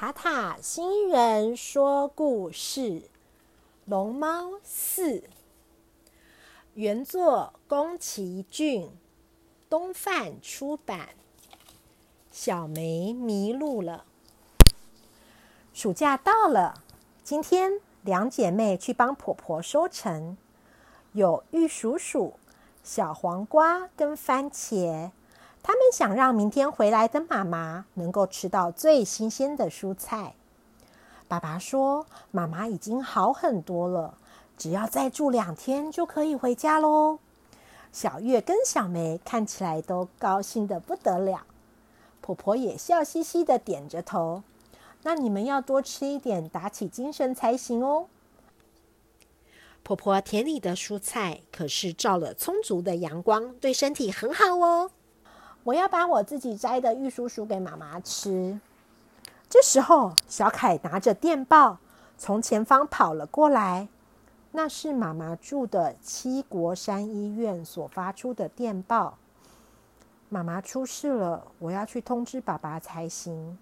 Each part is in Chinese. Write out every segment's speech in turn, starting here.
塔塔新人说故事，《龙猫四》原作宫崎骏，东贩出版。小梅迷路了。暑假到了，今天两姐妹去帮婆婆收成，有玉蜀黍、小黄瓜跟番茄。他们想让明天回来的妈妈能够吃到最新鲜的蔬菜。爸爸说：“妈妈已经好很多了，只要再住两天就可以回家喽。”小月跟小梅看起来都高兴得不得了，婆婆也笑嘻嘻地点着头：“那你们要多吃一点，打起精神才行哦。”婆婆田里的蔬菜可是照了充足的阳光，对身体很好哦。我要把我自己摘的玉蜀黍给妈妈吃。这时候，小凯拿着电报从前方跑了过来。那是妈妈住的七国山医院所发出的电报。妈妈出事了，我要去通知爸爸才行。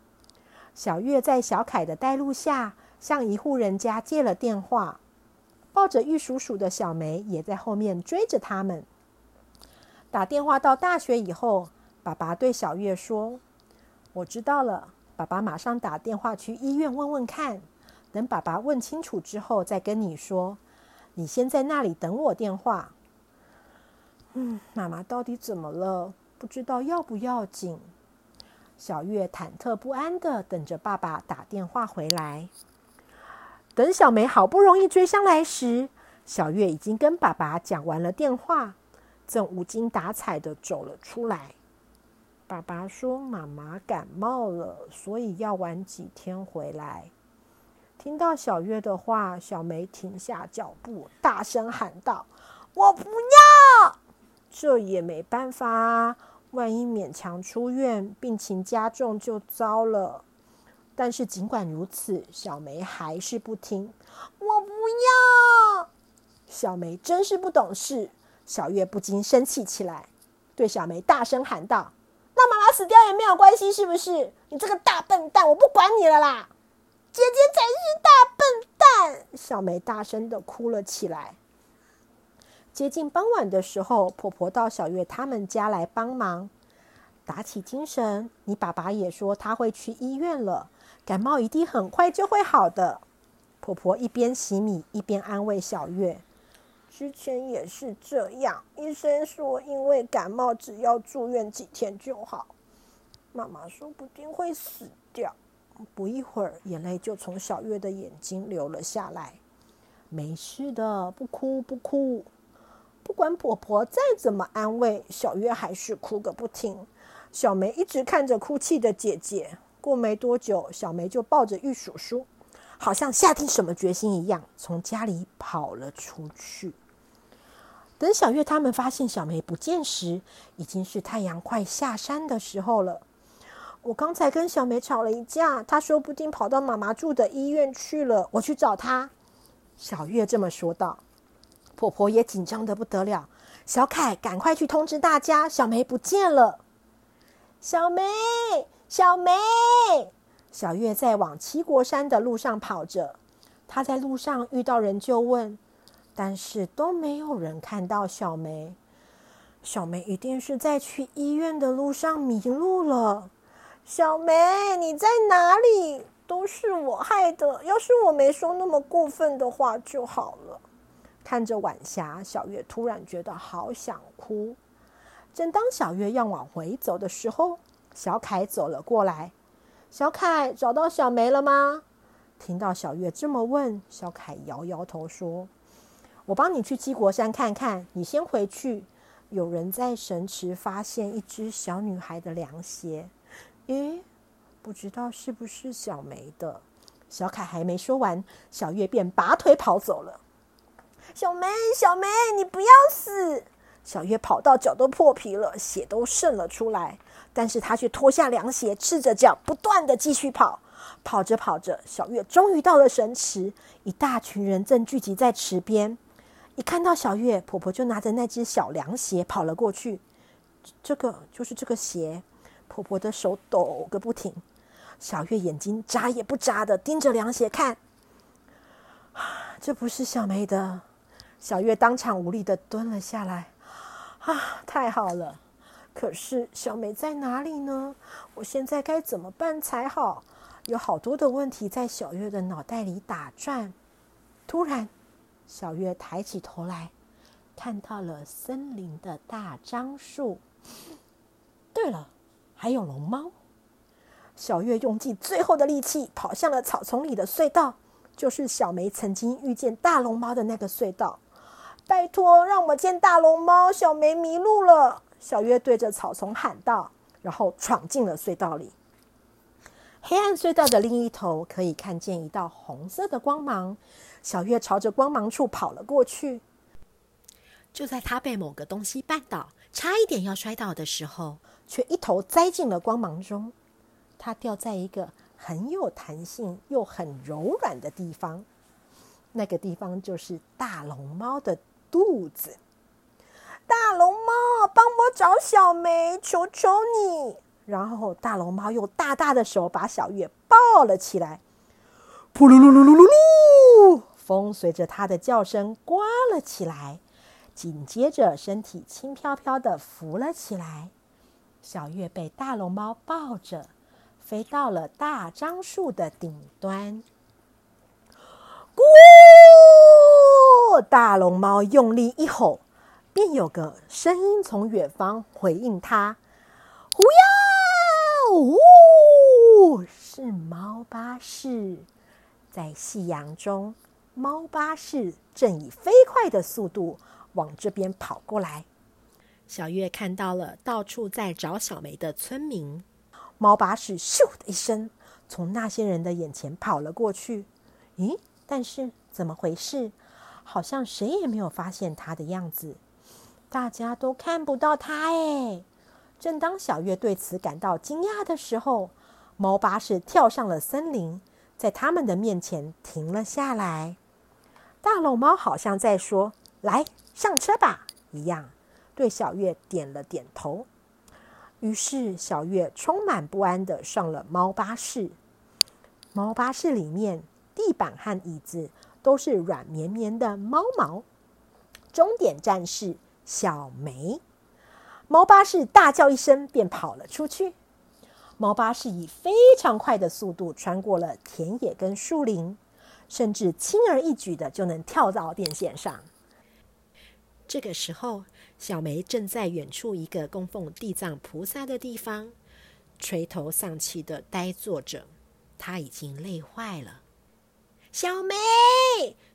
小月在小凯的带路下，向一户人家借了电话。抱着玉蜀黍的小梅也在后面追着他们。打电话到大学以后。爸爸对小月说：“我知道了，爸爸马上打电话去医院问问看。等爸爸问清楚之后再跟你说。你先在那里等我电话。”嗯，妈妈到底怎么了？不知道要不要紧。小月忐忑不安地等着爸爸打电话回来。等小梅好不容易追上来时，小月已经跟爸爸讲完了电话，正无精打采地走了出来。爸爸说：“妈妈感冒了，所以要晚几天回来。”听到小月的话，小梅停下脚步，大声喊道：“我不要！”这也没办法啊，万一勉强出院，病情加重就糟了。但是尽管如此，小梅还是不听。“我不要！”小梅真是不懂事。小月不禁生气起来，对小梅大声喊道。死掉也没有关系，是不是？你这个大笨蛋，我不管你了啦！姐姐才是大笨蛋！小梅大声地哭了起来。接近傍晚的时候，婆婆到小月他们家来帮忙，打起精神。你爸爸也说他会去医院了，感冒一定很快就会好的。婆婆一边洗米一边安慰小月。之前也是这样，医生说因为感冒只要住院几天就好。妈妈说不定会死掉。不一会儿，眼泪就从小月的眼睛流了下来。没事的，不哭不哭。不管婆婆再怎么安慰，小月还是哭个不停。小梅一直看着哭泣的姐姐。过没多久，小梅就抱着玉蜀黍，好像下定什么决心一样，从家里跑了出去。等小月他们发现小梅不见时，已经是太阳快下山的时候了。我刚才跟小梅吵了一架，她说不定跑到妈妈住的医院去了。我去找她。小月这么说道。婆婆也紧张得不得了。小凯，赶快去通知大家，小梅不见了。小梅，小梅！小月在往七国山的路上跑着，她在路上遇到人就问。但是都没有人看到小梅，小梅一定是在去医院的路上迷路了。小梅，你在哪里？都是我害的，要是我没说那么过分的话就好了。看着晚霞，小月突然觉得好想哭。正当小月要往回走的时候，小凯走了过来。小凯，找到小梅了吗？听到小月这么问，小凯摇摇头说。我帮你去七国山看看，你先回去。有人在神池发现一只小女孩的凉鞋，咦，不知道是不是小梅的。小凯还没说完，小月便拔腿跑走了。小梅，小梅，你不要死！小月跑到脚都破皮了，血都渗了出来，但是她却脱下凉鞋，赤着脚，不断地继续跑。跑着跑着，小月终于到了神池，一大群人正聚集在池边。一看到小月，婆婆就拿着那只小凉鞋跑了过去。这个就是这个鞋，婆婆的手抖个不停。小月眼睛眨也不眨的盯着凉鞋看，这不是小梅的。小月当场无力的蹲了下来。啊，太好了！可是小梅在哪里呢？我现在该怎么办才好？有好多的问题在小月的脑袋里打转。突然，小月抬起头来，看到了森林的大樟树。对了，还有龙猫。小月用尽最后的力气跑向了草丛里的隧道，就是小梅曾经遇见大龙猫的那个隧道。拜托，让我见大龙猫！小梅迷路了。小月对着草丛喊道，然后闯进了隧道里。黑暗隧道的另一头可以看见一道红色的光芒。小月朝着光芒处跑了过去。就在她被某个东西绊倒，差一点要摔倒的时候，却一头栽进了光芒中。它掉在一个很有弹性又很柔软的地方，那个地方就是大龙猫的肚子。大龙猫，帮我找小梅，求求你！然后大龙猫用大大的手把小月抱了起来。噗噜噜噜噜噜噜，风随着它的叫声刮了起来，紧接着身体轻飘飘的浮了起来。小月被大龙猫抱着。飞到了大樟树的顶端，咕！大龙猫用力一吼，便有个声音从远方回应它：“呼呀，呜！”是猫巴士，在夕阳中，猫巴士正以飞快的速度往这边跑过来。小月看到了到处在找小梅的村民。猫巴士咻的一声从那些人的眼前跑了过去。咦？但是怎么回事？好像谁也没有发现它的样子。大家都看不到它哎。正当小月对此感到惊讶的时候，猫巴士跳上了森林，在他们的面前停了下来。大龙猫好像在说：“来，上车吧。”一样，对小月点了点头。于是，小月充满不安的上了猫巴士。猫巴士里面，地板和椅子都是软绵绵的猫毛。终点站是小梅。猫巴士大叫一声，便跑了出去。猫巴士以非常快的速度穿过了田野跟树林，甚至轻而易举的就能跳到电线上。这个时候，小梅正在远处一个供奉地藏菩萨的地方，垂头丧气的呆坐着。她已经累坏了。小梅，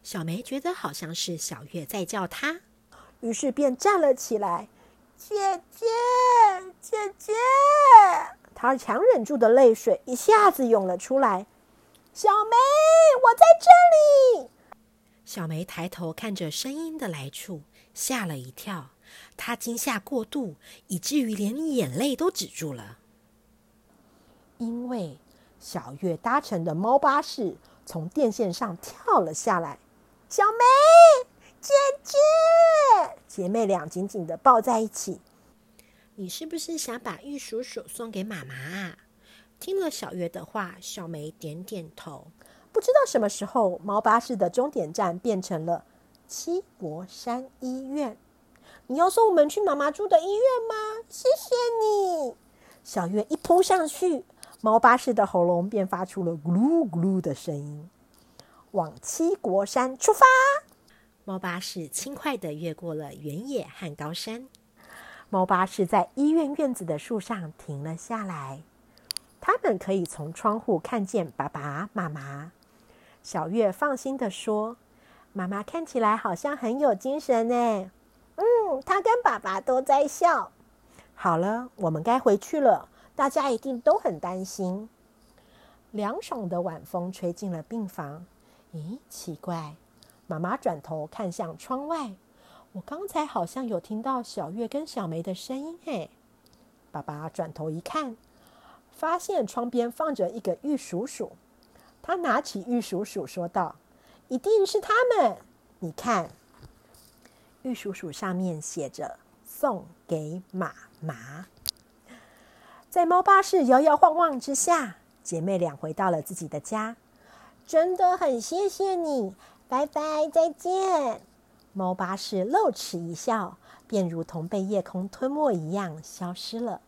小梅觉得好像是小月在叫她，于是便站了起来。姐姐，姐姐，她强忍住的泪水一下子涌了出来。小梅，我在这里。小梅抬头看着声音的来处，吓了一跳。她惊吓过度，以至于连眼泪都止住了。因为小月搭乘的猫巴士从电线上跳了下来。小梅，姐姐，姐妹俩紧紧的抱在一起。你是不是想把玉鼠鼠送给妈妈啊？听了小月的话，小梅点点头。不知道什么时候，猫巴士的终点站变成了七国山医院。你要送我们去妈妈住的医院吗？谢谢你。小月一扑上去，猫巴士的喉咙便发出了咕噜咕噜的声音。往七国山出发。猫巴士轻快的越过了原野和高山。猫巴士在医院院子的树上停了下来。他们可以从窗户看见爸爸妈妈。小月放心的说：“妈妈看起来好像很有精神呢。”嗯，她跟爸爸都在笑。好了，我们该回去了。大家一定都很担心。凉爽的晚风吹进了病房。咦，奇怪！妈妈转头看向窗外，我刚才好像有听到小月跟小梅的声音。嘿，爸爸转头一看，发现窗边放着一个玉蜀黍。他拿起玉蜀黍说道：“一定是他们。你看。”玉蜀黍上面写着“送给妈妈”。在猫巴士摇摇晃晃之下，姐妹俩回到了自己的家。真的很谢谢你，拜拜，再见。猫巴士露齿一笑，便如同被夜空吞没一样消失了。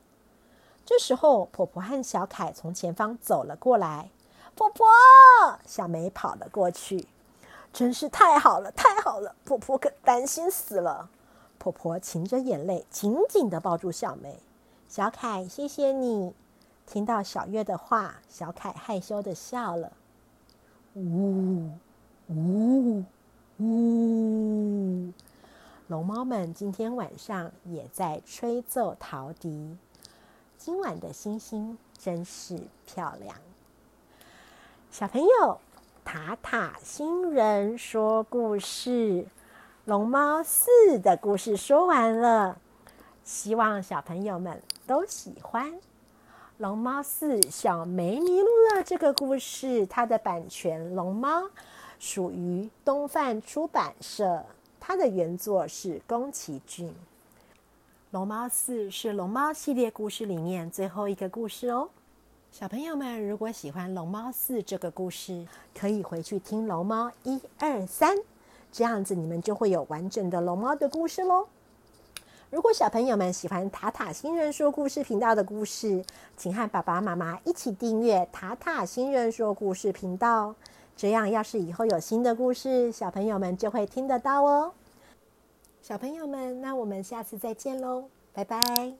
这时候，婆婆和小凯从前方走了过来。婆婆，小梅跑了过去，真是太好了，太好了！婆婆可担心死了。婆婆噙着眼泪，紧紧地抱住小梅。小凯，谢谢你。听到小月的话，小凯害羞地笑了。呜呜呜！龙猫们今天晚上也在吹奏陶笛。今晚的星星真是漂亮。小朋友，塔塔星人说故事。龙猫四的故事说完了，希望小朋友们都喜欢。龙猫四小梅迷路了这个故事，它的版权龙猫属于东范出版社，它的原作是宫崎骏。龙猫四是龙猫系列故事里面最后一个故事哦。小朋友们，如果喜欢龙猫四这个故事，可以回去听龙猫一二三。这样子，你们就会有完整的龙猫的故事喽。如果小朋友们喜欢塔塔星人说故事频道的故事，请和爸爸妈妈一起订阅塔塔星人说故事频道。这样，要是以后有新的故事，小朋友们就会听得到哦。小朋友们，那我们下次再见喽，拜拜。